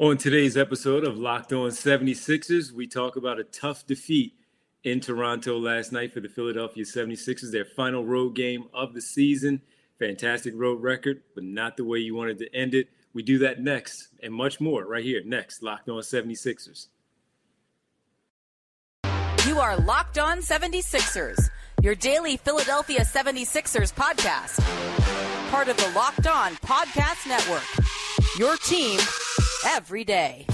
On today's episode of Locked On 76ers, we talk about a tough defeat in Toronto last night for the Philadelphia 76ers, their final road game of the season. Fantastic road record, but not the way you wanted to end it. We do that next and much more right here next, Locked On 76ers. You are Locked On 76ers, your daily Philadelphia 76ers podcast. Part of the Locked On Podcast Network. Your team every day.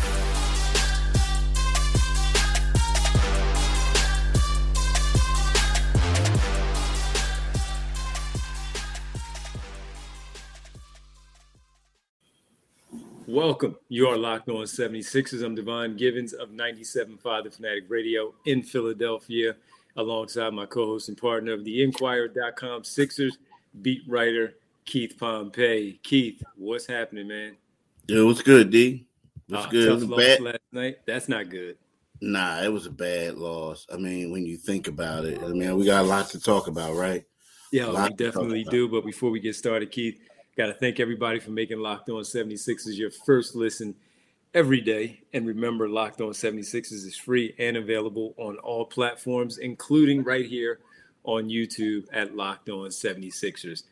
Welcome. You are locked on 76ers. I'm Devon Givens of 97.5 The Fanatic Radio in Philadelphia, alongside my co host and partner of the Inquirer.com Sixers beat writer Keith Pompey. Keith, what's happening, man? Yeah, what's good, D? What's Uh, good? It was bad. last night. That's not good. Nah, it was a bad loss. I mean, when you think about it, I mean, we got a lot to talk about, right? Yeah, we definitely do. But before we get started, Keith, got to thank everybody for making Locked On 76ers your first listen every day. And remember, Locked On 76ers is free and available on all platforms, including right here on YouTube at Locked On 76ers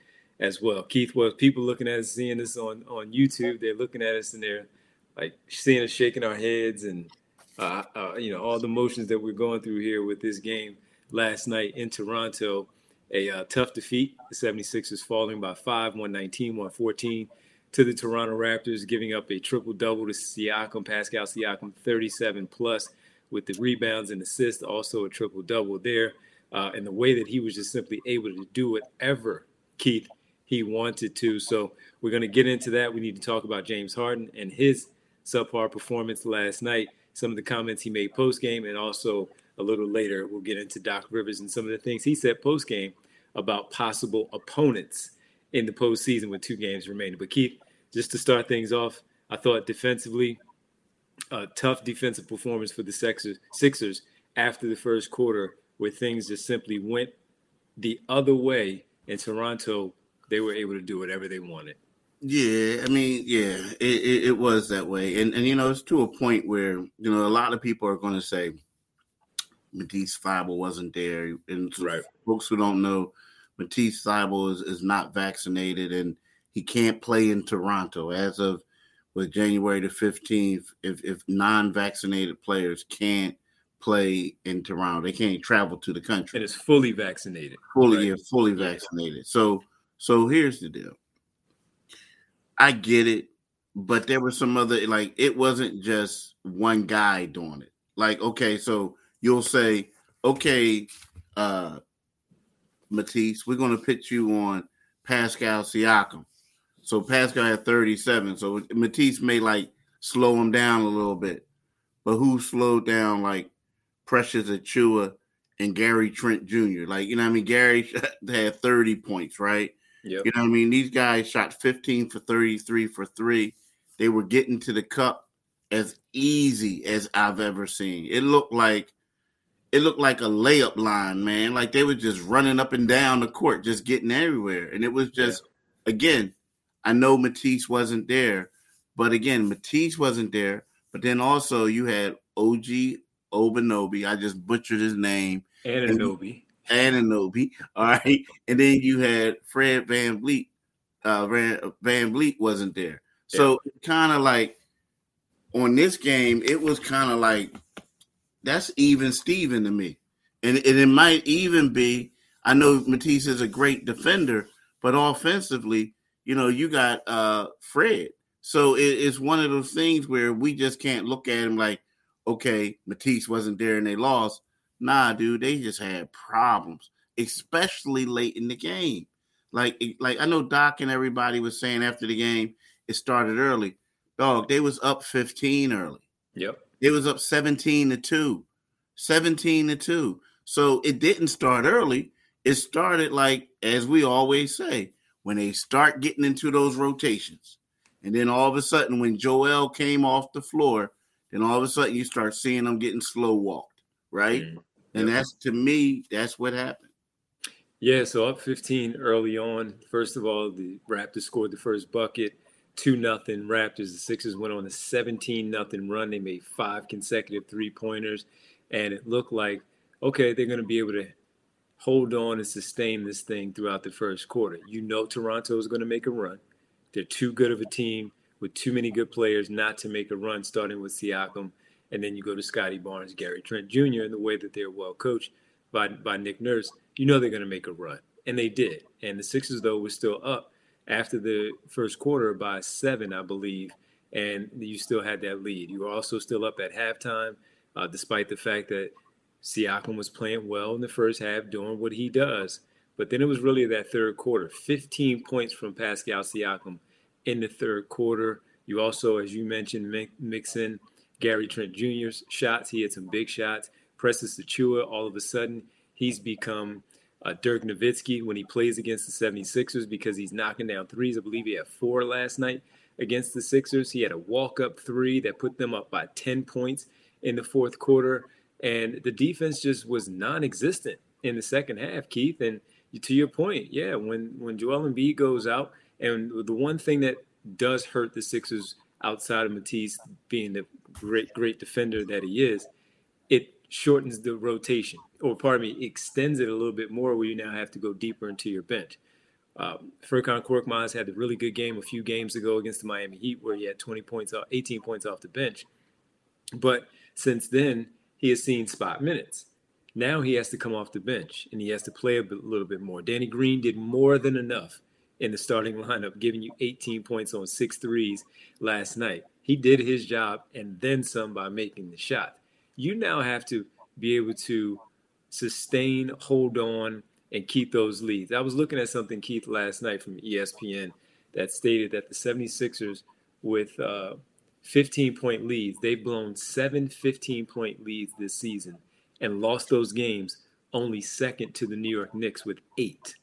as well. Keith, well, people looking at us, seeing us on, on YouTube, they're looking at us and they're like seeing us shaking our heads and, uh, uh, you know, all the motions that we're going through here with this game last night in Toronto a uh, tough defeat. The 76ers falling by 5, 119, 114 to the Toronto Raptors, giving up a triple double to Siakam, Pascal Siakam, 37 plus with the rebounds and assists, also a triple double there. Uh, and the way that he was just simply able to do whatever, Keith, he wanted to. So we're going to get into that. We need to talk about James Harden and his subpar performance last night, some of the comments he made post game, and also a little later, we'll get into Doc Rivers and some of the things he said post game about possible opponents in the postseason with two games remaining. But Keith, just to start things off, I thought defensively, a tough defensive performance for the Sixers, Sixers after the first quarter, where things just simply went the other way. In Toronto, they were able to do whatever they wanted. Yeah, I mean, yeah, it, it, it was that way, and and you know, it's to a point where you know a lot of people are going to say Matisse Thybulle wasn't there, and Right. folks who don't know, Matisse Thybulle is, is not vaccinated, and he can't play in Toronto as of with January the fifteenth. If if non-vaccinated players can't play in Toronto, they can't travel to the country. And it's fully vaccinated. fully Right. yeah, fully vaccinated. So so here's the deal. I get it, but there was some other like it wasn't just one guy doing it. Like okay, so you'll say, okay, uh Matisse, we're gonna pitch you on Pascal Siakam. So Pascal had 37. So Matisse may like slow him down a little bit. But who slowed down like Precious Achiuwa and Gary Trent Jr.? Like, you know I mean? Gary had 30 points, right? Yep. You know what I mean? These guys shot 15 for 33 for three. They were getting to the cup as easy as I've ever seen. It looked like it looked like a layup line, man. Like they were just running up and down the court, just getting everywhere. And it was just again, I know Matisse wasn't there, but again, Matisse wasn't there. But then also you had OG Obanobi. I just butchered his name. And Anobi. Ananobi. All right. And then you had Fred VanVleet. Uh, Van, Van wasn't there. So kind of like on this game, it was kind of like that's even Steven to me. And, and it might even be, I know Matisse is a great defender, but offensively, you know, you got uh Fred. So it, it's one of those things where we just can't look at him like, okay, Matisse wasn't there and they lost. Nah, dude, they just had problems, especially late in the game. Like, like I know Doc and everybody was saying after the game, it started early. Dog, they was up 15 early. Yep. It was up 17 to 2. 17 to 2. So it didn't start early. It started like, as we always say, when they start getting into those rotations. And then all of a sudden, when Joel came off the floor, then all of a sudden you start seeing them getting slow walked, right? Mm. And that's to me, that's what happened. Yeah, so up 15 early on. First of all, the Raptors scored the first bucket. two nothing Raptors. The Sixers went on a 17 nothing run. They made five consecutive three pointers, and it looked like okay, they're going to be able to hold on and sustain this thing throughout the first quarter. You know, Toronto is going to make a run. They're too good of a team with too many good players not to make a run, starting with Siakam, and then you go to Scottie Barnes, Gary Trent Jr., and the way that they're well coached by by Nick Nurse. You know they're going to make a run, and they did. And the Sixers though were still up after the first quarter by seven, I believe, and you still had that lead. You were also still up at halftime, uh, despite the fact that Siakam was playing well in the first half, doing what he does. But then it was really that third quarter 15 points from Pascal Siakam in the third quarter. You also, as you mentioned, mix in Gary Trent Jr.'s shots. He had some big shots. Precious Achiuwa, all of a sudden, he's become uh, Dirk Nowitzki when he plays against the 76ers because he's knocking down threes. I believe he had four last night against the Sixers. He had a walk up three that put them up by 10 points in the fourth quarter. And the defense just was non existent in the second half, Keith. And to your point, yeah, when, when Joel Embiid goes out, and the one thing that does hurt the Sixers outside of Matisse being the great, great defender that he is, it shortens the rotation, or pardon me, extends it a little bit more where you now have to go deeper into your bench. Um, Furkan Korkmaz had a really good game a few games ago against the Miami Heat where he had 20 points, off, 18 points off the bench. But since then, he has seen spot minutes. Now he has to come off the bench and he has to play a little bit more. Danny Green did more than enough in the starting lineup, giving you 18 points on six threes last night. He did his job and then some by making the shot you now have to be able to sustain, hold on, and keep those leads. I was looking at something, Keith, last night from ESPN that stated that the 76ers, with uh, 15 point leads, they've blown seven 15 point leads this season and lost those games only second to the New York Knicks with eight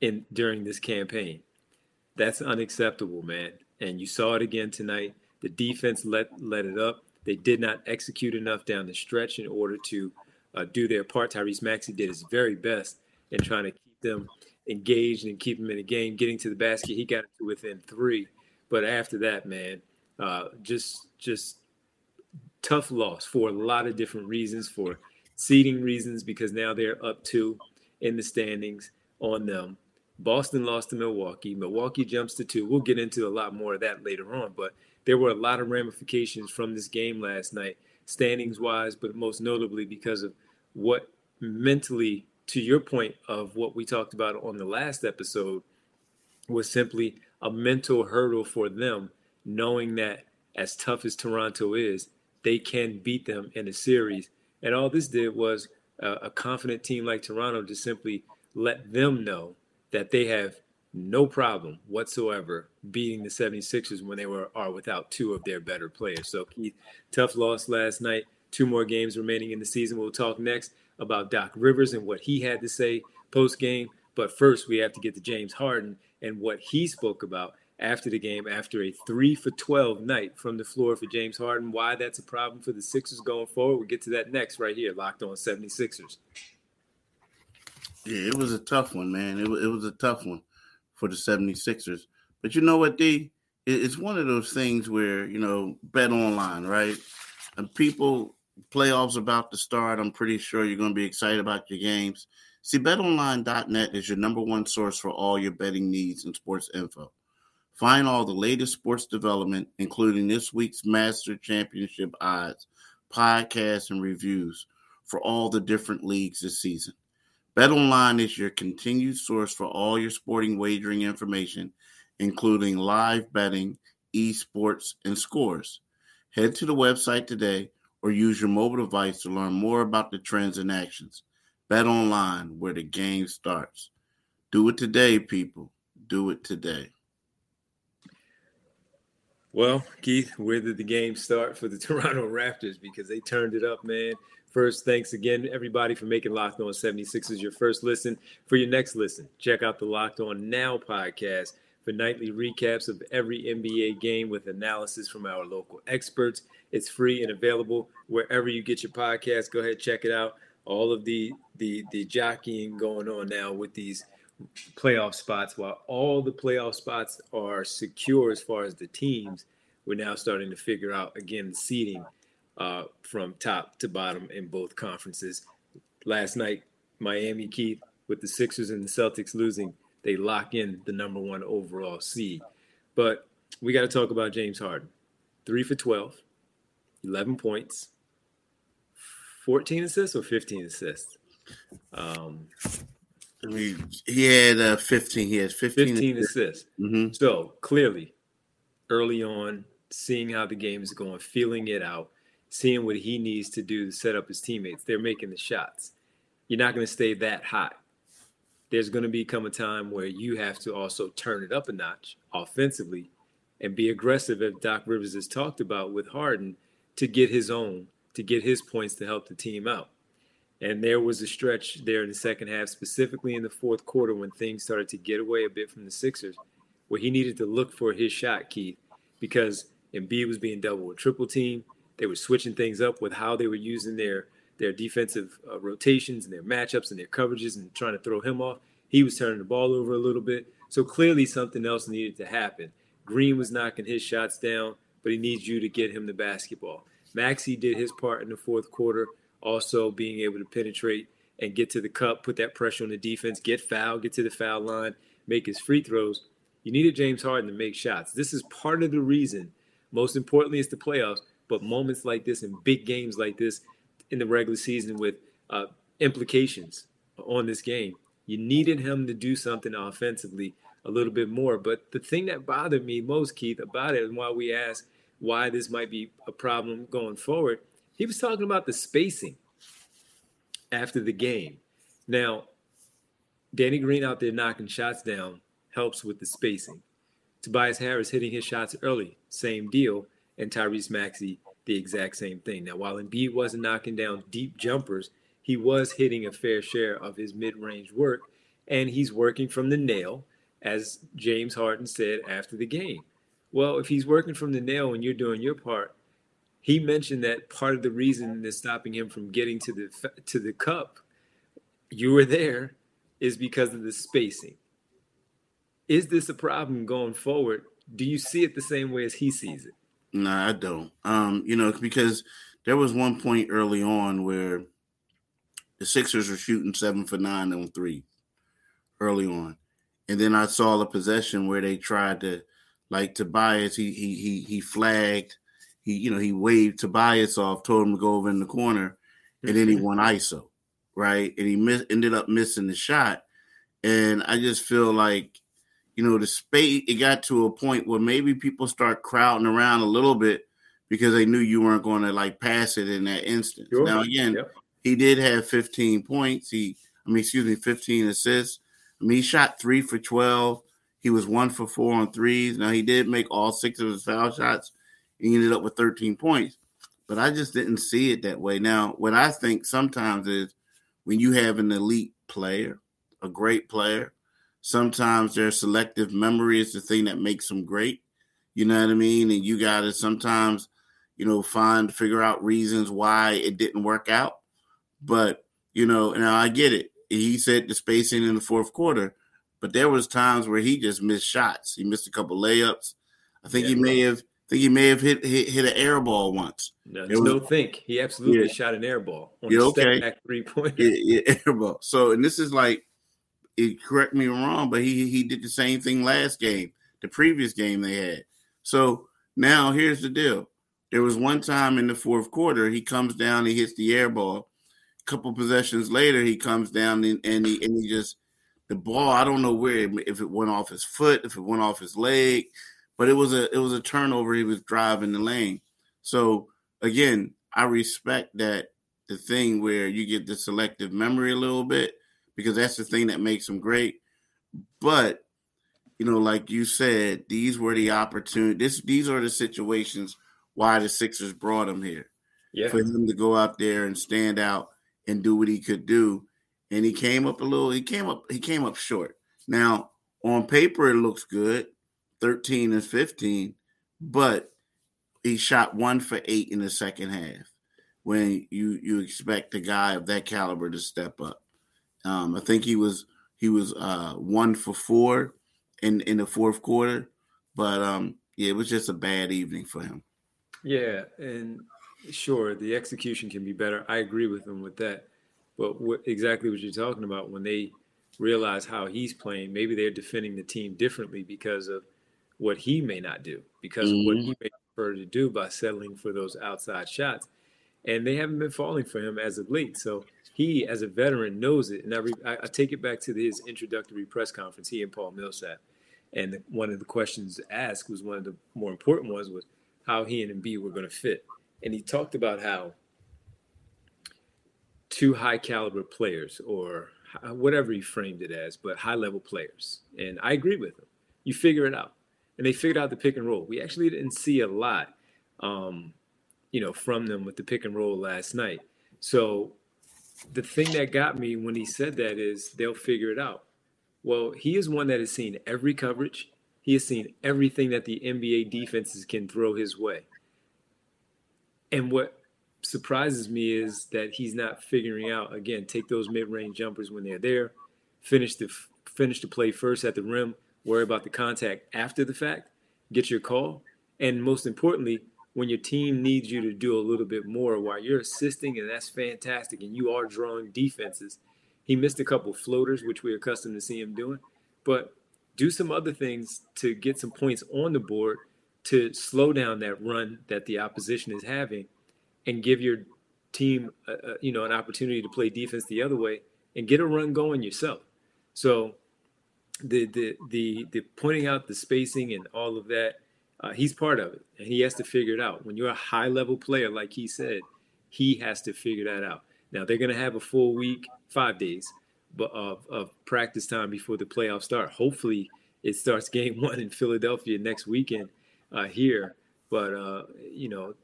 in during this campaign. That's unacceptable, man. And you saw it again tonight. The defense let let it up. They did not execute enough down the stretch in order to uh, do their part. Tyrese Maxey did his very best in trying to keep them engaged and keep them in the game. Getting to the basket, he got to within three. But after that, man, uh, just just tough loss for a lot of different reasons, for seeding reasons, because now they're up two in the standings on them. Boston lost to Milwaukee. Milwaukee jumps to two. We'll get into a lot more of that later on, but there were a lot of ramifications from this game last night, standings wise, but most notably because of what mentally, to your point of what we talked about on the last episode, was simply a mental hurdle for them, knowing that as tough as Toronto is, they can beat them in a series. And all this did was uh, a confident team like Toronto just simply let them know that they have no problem whatsoever beating the 76ers when they were are without two of their better players. So Keith, tough loss last night. Two more games remaining in the season. We'll talk next about Doc Rivers and what he had to say post game. But first, we have to get to James Harden and what he spoke about after the game, after a three for 12 night from the floor for James Harden. Why that's a problem for the Sixers going forward. We'll get to that next right here, locked on 76ers. Yeah, it was a tough one, man. It, it was a tough one for the 76ers. But you know what, D? It's one of those things where, you know, bet online, right? And people, playoffs about to start. I'm pretty sure you're going to be excited about your games. See, betonline.net is your number one source for all your betting needs and sports info. Find all the latest sports development, including this week's Master Championship odds, podcasts, and reviews for all the different leagues this season. BetOnline is your continued source for all your sporting wagering information, including live betting, esports, and scores. Head to the website today or use your mobile device to learn more about the trends and actions. Bet online where the game starts. Do it today, people. Do it today. Well, Keith, where did the game start for the Toronto Raptors? Because they turned it up, man. First, thanks again, everybody, for making Locked On 76ers your first listen. For your next listen, check out the Locked On Now podcast for nightly recaps of every NBA game with analysis from our local experts. It's free and available wherever you get your podcast. Go ahead, check it out. All of the the the jockeying going on now with these playoff spots, while all the playoff spots are secure as far as the teams, we're now starting to figure out again seeding uh, from top to bottom in both conferences. Last night, Miami Keith with the Sixers and the Celtics losing, they lock in the number one overall seed. But we got to talk about James Harden. Three for 12, 11 points, 14 assists or 15 assists? Um, I mean, he had uh, 15. He has 15, 15 assists. assists. Mm-hmm. So clearly, early on, seeing how the game is going, feeling it out, seeing what he needs to do to set up his teammates. They're making the shots. You're not going to stay that hot. There's going to become a time where you have to also turn it up a notch offensively and be aggressive, as Doc Rivers has talked about with Harden, to get his own, to get his points to help the team out. And there was a stretch there in the second half, specifically in the fourth quarter, when things started to get away a bit from the Sixers, where he needed to look for his shot, Keith, because Embiid was being double or triple team. They were switching things up with how they were using their their defensive uh, rotations and their matchups and their coverages and trying to throw him off. He was turning the ball over a little bit. So clearly something else needed to happen. Green was knocking his shots down, but he needs you to get him the basketball. Maxey did his part in the fourth quarter, also being able to penetrate and get to the cup, put that pressure on the defense, get foul, get to the foul line, make his free throws. You needed James Harden to make shots. This is part of the reason. Most importantly, it's the playoffs, but moments like this and big games like this in the regular season with uh, implications on this game, you needed him to do something offensively a little bit more. But the thing that bothered me most, Keith, about it, and why we asked why this might be a problem going forward, he was talking about the spacing after the game. Now, Danny Green out there knocking shots down helps with the spacing. Tobias Harris hitting his shots early, same deal. And Tyrese Maxey, the exact same thing. Now, while Embiid wasn't knocking down deep jumpers, he was hitting a fair share of his mid range work. And he's working from the nail as James Harden said after the game. Well, if he's working from the nail and you're doing your part, he mentioned that part of the reason that's stopping him from getting to the to the cup, you were there, is because of the spacing. Is this a problem going forward? Do you see it the same way as he sees it? No, I don't. Um, you know, because there was one point early on where the Sixers were shooting seven for nine on three early on. And then I saw the possession where they tried to, like Tobias, he he he he flagged, he you know he waved Tobias off, told him to go over in the corner, and then he won ISO, right? And he miss, ended up missing the shot. And I just feel like, you know, the space it got to a point where maybe people start crowding around a little bit because they knew you weren't going to like pass it in that instance. Sure. Now again, yep. he did have 15 points. He, I mean, excuse me, 15 assists. I mean, he shot three for 12. He was one for four on threes. Now, he did make all six of his foul shots. He ended up with 13 points. But I just didn't see it that way. Now, what I think sometimes is when you have an elite player, a great player, sometimes their selective memory is the thing that makes them great. You know what I mean? And you got to sometimes, you know, find, figure out reasons why it didn't work out. But, you know, now I get it he said the spacing in the fourth quarter, but there was times where he just missed shots. He missed a couple layups. I think yeah, he may have I think he may have hit hit, hit an air ball once. No, was, no think. He absolutely yeah. shot an air ball on yeah, okay. back three point. Yeah, yeah, air ball. So and this is like it, correct me wrong, but he he did the same thing last game, the previous game they had. So now here's the deal. There was one time in the fourth quarter, he comes down, he hits the air ball, A couple possessions later, he comes down and, and he and he just the ball. I don't know where if it went off his foot, if it went off his leg, but it was a it was a turnover. He was driving the lane. So again, I respect that the thing where you get the selective memory a little bit because that's the thing that makes him great. But you know, like you said, these were the opportunities. These are the situations why the Sixers brought him here. Yeah. For him to go out there and stand out and do what he could do. And he came up a little, he came up, he came up short. Now, on paper, it looks good, 13 and 15, but he shot one for eight in the second half when you you expect a guy of that caliber to step up. Um, I think he was he was uh, one for four in in the fourth quarter, but um, yeah, it was just a bad evening for him. Yeah, and sure, the execution can be better. I agree with him with that. But what, exactly what you're talking about when they realize how he's playing, maybe they're defending the team differently because of what he may not do, because mm-hmm. of what he mm-hmm. may prefer to do by settling for those outside shots. And they haven't been falling for him as of late. So he, as a veteran, knows it. And I, re- I take it back to his introductory press conference, he and Paul Millsap. And the, one of the questions asked was one of the more important ones was how he and Embiid were going to fit. And he talked about how two high caliber players or whatever he framed it as, but high level players. And I agree with him. You figure it out. And they figured out the pick and roll. We actually didn't see a lot, um, you know, from them with the pick and roll last night. So the thing that got me when he said that is they'll figure it out. Well, he is one that has seen every coverage. He has seen everything that the NBA defenses can throw his way. And what surprises me is that he's not figuring out again take those mid-range jumpers when they're there finish the finish the play first at the rim worry about the contact after the fact get your call and most importantly when your team needs you to do a little bit more while you're assisting and that's fantastic and you are drawing defenses he missed a couple floaters which we're accustomed to see him doing but do some other things to get some points on the board to slow down that run that the opposition is having and give your team, uh, uh, you know, an opportunity to play defense the other way and get a run going yourself. So the the the the pointing out the spacing and all of that, uh, he's part of it, and he has to figure it out. When you're a high level player, like he said, he has to figure that out. Now they're going to have a full week, five days, of, of practice time before the playoffs start. Hopefully, it starts game one in Philadelphia next weekend uh, here. But uh, you know,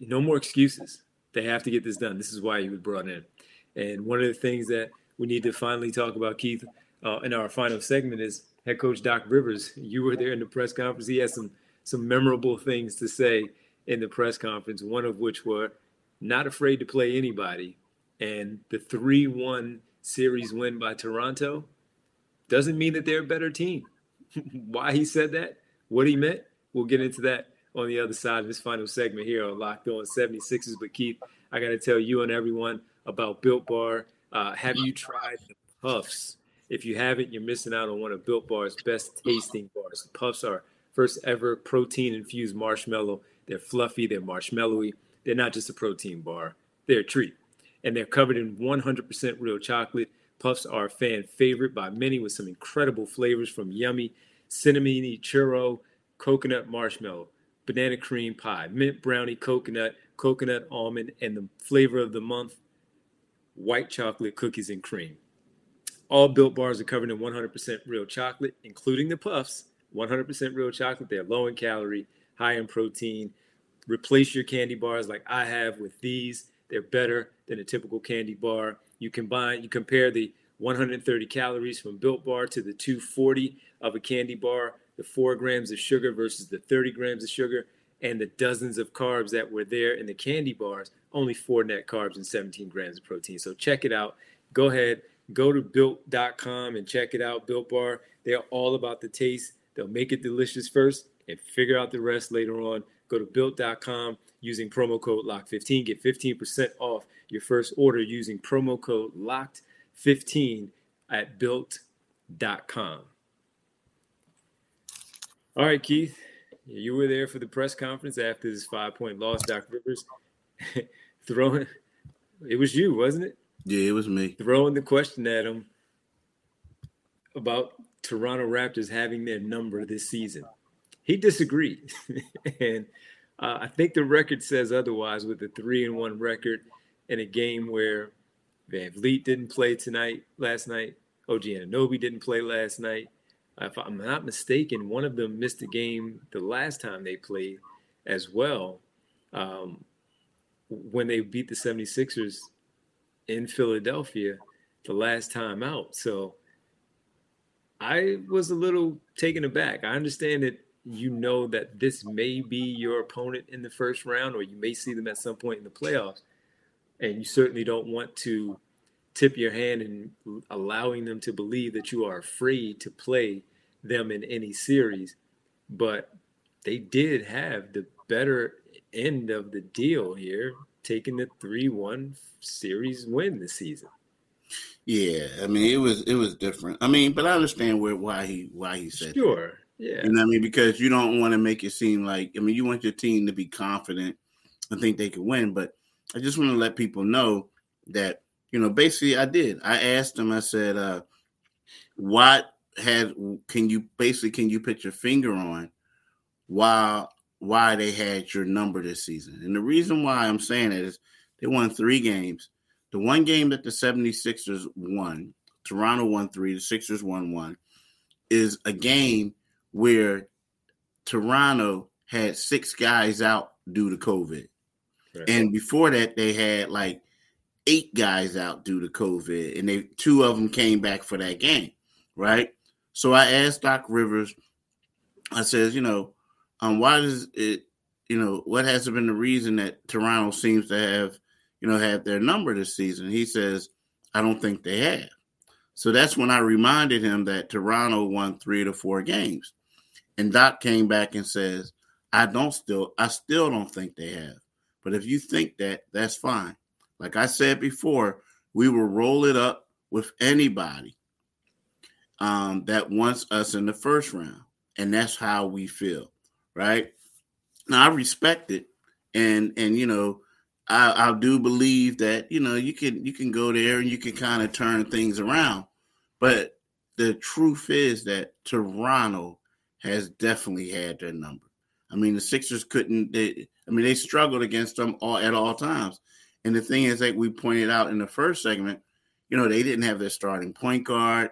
no more excuses. They have to get this done. This is why he was brought in. And one of the things that we need to finally talk about, Keith, uh, in our final segment is head coach Doc Rivers. You were there in the press conference. He had some some memorable things to say in the press conference. One of which were not afraid to play anybody, and the three-one series win by Toronto doesn't mean that they're a better team. why he said that, what he meant, we'll get into that on the other side of this final segment here on Locked On 76ers. But Keith, I got to tell you and everyone about Built Bar. Uh, have you tried the Puffs? If you haven't, you're missing out on one of Built Bar's best tasting bars. The Puffs are first ever protein infused marshmallow. They're fluffy, they're marshmallowy. They're not just a protein bar, they're a treat. And they're covered in 100% real chocolate. Puffs are a fan favorite by many with some incredible flavors from yummy cinnamony churro, coconut marshmallow banana cream pie, mint brownie, coconut, coconut almond, and the flavor of the month, white chocolate cookies and cream. All built bars are covered in 100% real chocolate, including the puffs. 100% real chocolate. They're low in calorie, high in protein. Replace your candy bars like I have with these. They're better than a typical candy bar. You combine, you compare the 130 calories from Built Bar to the 240 of a candy bar the four grams of sugar versus the 30 grams of sugar and the dozens of carbs that were there in the candy bars, only four net carbs and 17 grams of protein. So check it out. Go ahead, go to built.com and check it out. Built Bar, they're all about the taste. They'll make it delicious first and figure out the rest later on. Go to built.com using promo code LOCK15. Get 15% off your first order using promo code LOCKED15 at built.com. All right, Keith, you were there for the press conference after this five point loss. Doc Rivers throwing it was you, wasn't it? Yeah, it was me. Throwing the question at him about Toronto Raptors having their number this season. He disagreed. and uh, I think the record says otherwise with a three and one record in a game where VanVleet didn't play tonight, last night. OG Anunoby didn't play last night if I'm not mistaken, one of them missed a game the last time they played as well um, when they beat the 76ers in Philadelphia the last time out. So I was a little taken aback. I understand that you know that this may be your opponent in the first round, or you may see them at some point in the playoffs, and you certainly don't want to tip your hand and allowing them to believe that you are afraid to play them in any series. But they did have the better end of the deal here, taking the 3 1 series win this season. Yeah, I mean it was it was different. I mean, but I understand where why he why he said sure. That. Yeah. You know what I mean? Because you don't want to make it seem like I mean you want your team to be confident and think they can win, but I just want to let people know that, you know, basically I did. I asked him, I said, uh, what had can you basically can you put your finger on why why they had your number this season? And the reason why I'm saying it is they won three games. The one game that the 76ers won, Toronto won three, the Sixers won one, is a game where Toronto had six guys out due to COVID. Right. And before that, they had like eight guys out due to COVID, and they two of them came back for that game, right? So I asked Doc Rivers, I says, you know, um, why does it, you know, what has been the reason that Toronto seems to have, you know, had their number this season? He says, I don't think they have. So that's when I reminded him that Toronto won three to four games. And Doc came back and says, I don't still, I still don't think they have. But if you think that, that's fine. Like I said before, we will roll it up with anybody um, that wants us in the first round. And that's how we feel, right? Now I respect it. And and you know, I, I do believe that, you know, you can you can go there and you can kind of turn things around. But the truth is that Toronto has definitely had their number. I mean, the Sixers couldn't. They, I mean, they struggled against them all at all times. And the thing is, like we pointed out in the first segment, you know, they didn't have their starting point guard.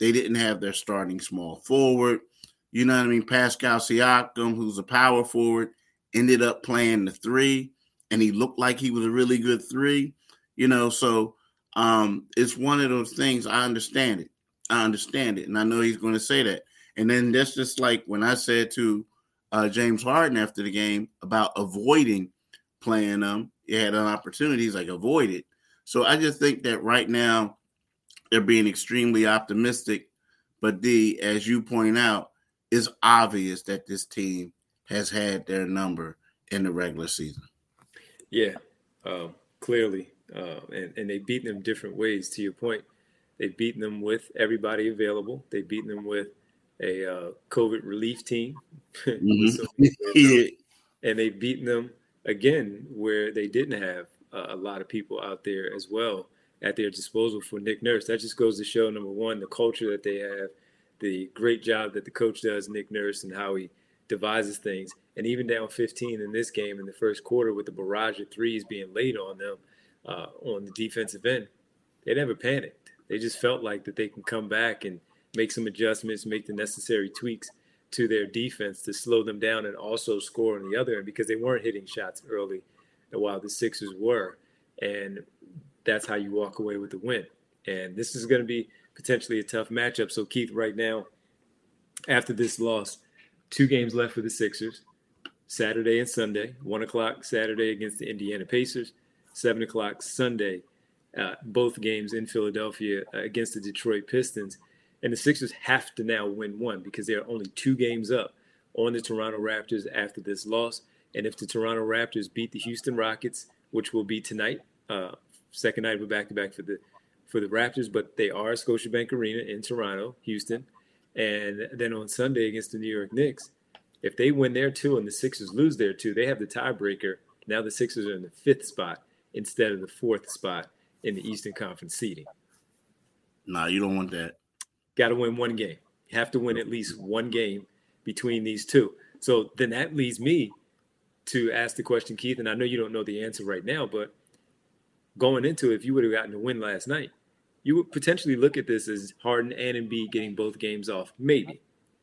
They didn't have their starting small forward. You know what I mean? Pascal Siakam, who's a power forward, ended up playing the three, and he looked like he was a really good three. You know, so um, it's one of those things. I understand it. I understand it, and I know he's going to say that. And then that's just like when I said to uh, James Harden after the game about avoiding playing them. He had an opportunity, he's like, avoid it. So I just think that right now they're being extremely optimistic. But D, as you point out, it's obvious that this team has had their number in the regular season. Yeah, uh, clearly. Uh, and, and they've beaten them different ways. To your point, they've beaten them with everybody available. They've beaten them with a uh, COVID relief team. Mm-hmm. yeah. And they've beaten them again where they didn't have uh, a lot of people out there as well at their disposal for Nick Nurse. That just goes to show number one, the culture that they have, the great job that the coach does, Nick Nurse, and how he devises things. And even down 15 in this game in the first quarter with the barrage of threes being laid on them uh, on the defensive end, they never panicked. They just felt like that they can come back and – make some adjustments, make the necessary tweaks to their defense to slow them down and also score on the other end because they weren't hitting shots early while the Sixers were. And that's how you walk away with the win. And this is going to be potentially a tough matchup. So, Keith, right now, after this loss, two games left for the Sixers Saturday and Sunday, one o'clock Saturday against the Indiana Pacers, seven o'clock Sunday, uh, both games in Philadelphia uh, against the Detroit Pistons. And the Sixers have to now win one because they are only two games up on the Toronto Raptors after this loss. And if the Toronto Raptors beat the Houston Rockets, which will be tonight, uh, second night of a back-to-back for the for the Raptors, but they are Scotiabank Arena in Toronto, Houston, and then on Sunday against the New York Knicks, if they win there too and the Sixers lose there too, they have the tiebreaker. Now the Sixers are in the fifth spot instead of the fourth spot in the Eastern Conference seeding. Nah, you don't want that got to win one game. You have to win at least one game between these two. So then that leads me to ask the question, Keith, and I know you don't know the answer right now, but going into it, if you would have gotten a win last night, you would potentially look at this as Harden and Embiid getting both games off. Maybe.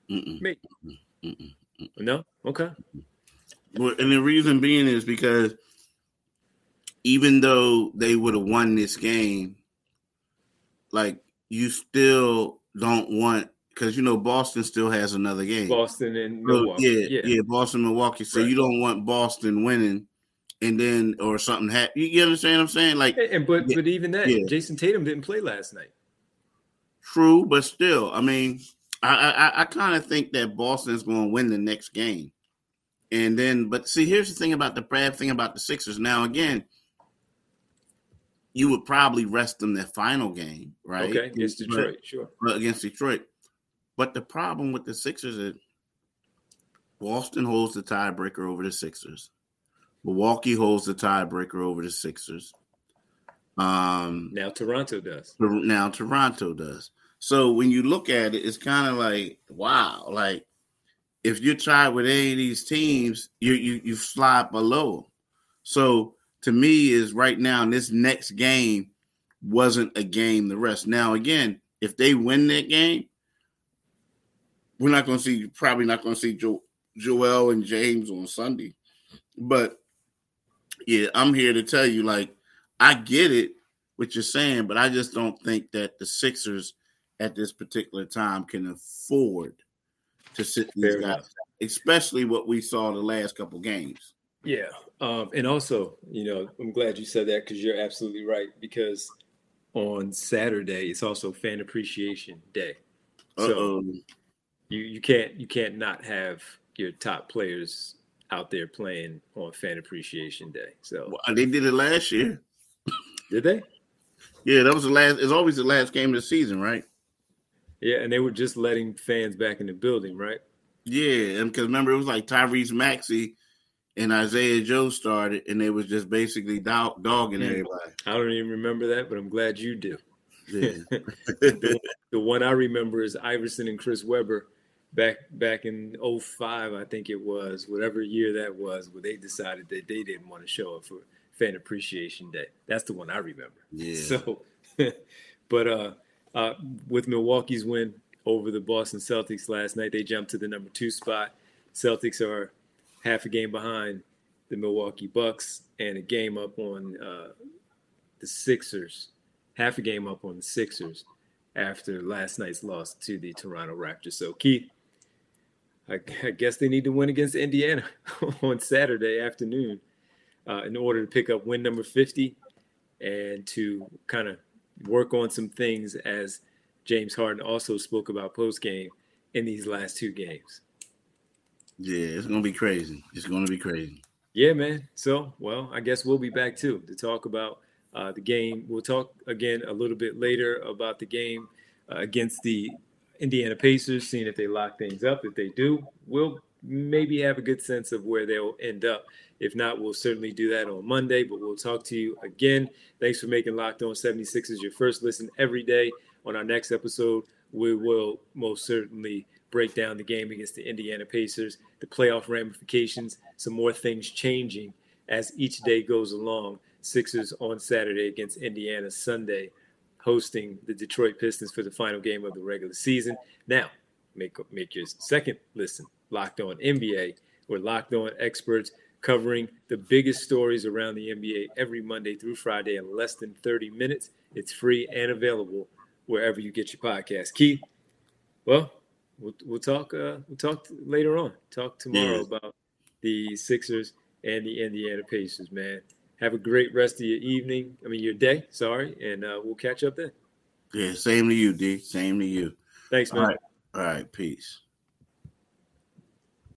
Mm-mm. Maybe. Mm-mm. No? Okay. Well, and the reason being is because even though they would have won this game, like you still don't want because you know Boston still has another game. Boston and Milwaukee. So, yeah, yeah, yeah, Boston, Milwaukee. So right. you don't want Boston winning and then or something happened. You, understand what I'm saying? Like, and, but but even that, yeah. Jayson Tatum didn't play last night. True, but still, I mean, I I, I kind of think that Boston's going to win the next game, and then, but see, here's the thing about the bad thing about the Sixers. Now, again, you would probably rest them their final game, right? Okay, against Detroit, but, sure. But against Detroit, but the problem with the Sixers is Boston holds the tiebreaker over the Sixers. Milwaukee holds the tiebreaker over the Sixers. Um, now Toronto does. Now Toronto does. So when you look at it, it's kind of like wow, like if you're tied with any of these teams, you you you slide below. So to me, is right now in this next game wasn't a game. The rest now again, if they win that game, we're not going to see probably not going to see jo- Joel and James on Sunday, but yeah, I'm here to tell you, like, I get it what you're saying, but I just don't think that the Sixers at this particular time can afford to sit these Fair guys, enough. especially what we saw the last couple games. Yeah, um, and also, you know, I'm glad you said that because you're absolutely right. Because on Saturday, it's also Fan Appreciation Day, so Uh-oh. you you can't you can't not have your top players out there playing on Fan Appreciation Day. So Well, they did it last year. did they? Yeah, that was the last. It's always the last game of the season, right? Yeah, and they were just letting fans back in the building, right? Yeah, and because remember it was like Tyrese Maxey and Isaiah Joe started, and they was just basically dog, dogging Mm. everybody. I don't even remember that, but I'm glad you do. Yeah. the, the one I remember is Iverson and Chris Webber back back in 05, I think it was, whatever year that was, where they decided that they didn't want to show up for Fan Appreciation Day. That's the one I remember. Yeah. So, but uh, uh, with Milwaukee's win over the Boston Celtics last night, they jumped to the number two spot. Celtics are half a game behind the Milwaukee Bucks and a game up on uh, the Sixers, half a game up on the Sixers after last night's loss to the Toronto Raptors. So, Keith, I, I guess they need to win against Indiana on Saturday afternoon uh, in order to pick up win number 50 and to kind of work on some things as James Harden also spoke about post game in these last two games. yeah, it's gonna be crazy. It's gonna be crazy. Yeah, man. So, well, I guess we'll be back too to talk about uh, the game. We'll talk again a little bit later about the game uh, against the Indiana Pacers, seeing if they lock things up. If they do, we'll maybe have a good sense of where they'll end up. If not, we'll certainly do that on Monday, but we'll talk to you again. Thanks for making Locked On 76ers your first listen every day. On our next episode, we will most certainly break down the game against the Indiana Pacers, the playoff ramifications, some more things changing as each day goes along. Sixers on Saturday against Indiana Sunday, hosting the Detroit Pistons for the final game of the regular season. Now, make make your second listen locked on NBA. We're locked on experts covering the biggest stories around the NBA every Monday through Friday in less than 30 minutes. It's free and available wherever you get your podcast. Keith, well, we'll, we'll talk. Uh, we'll talk later on. Talk tomorrow Yeah. about the Sixers and the Indiana Pacers. Man, have a great rest of your evening. I mean, your day. Sorry, and uh, we'll catch up then. Yeah, same to you, D. Same to you. Thanks, man. All right. All right. Peace.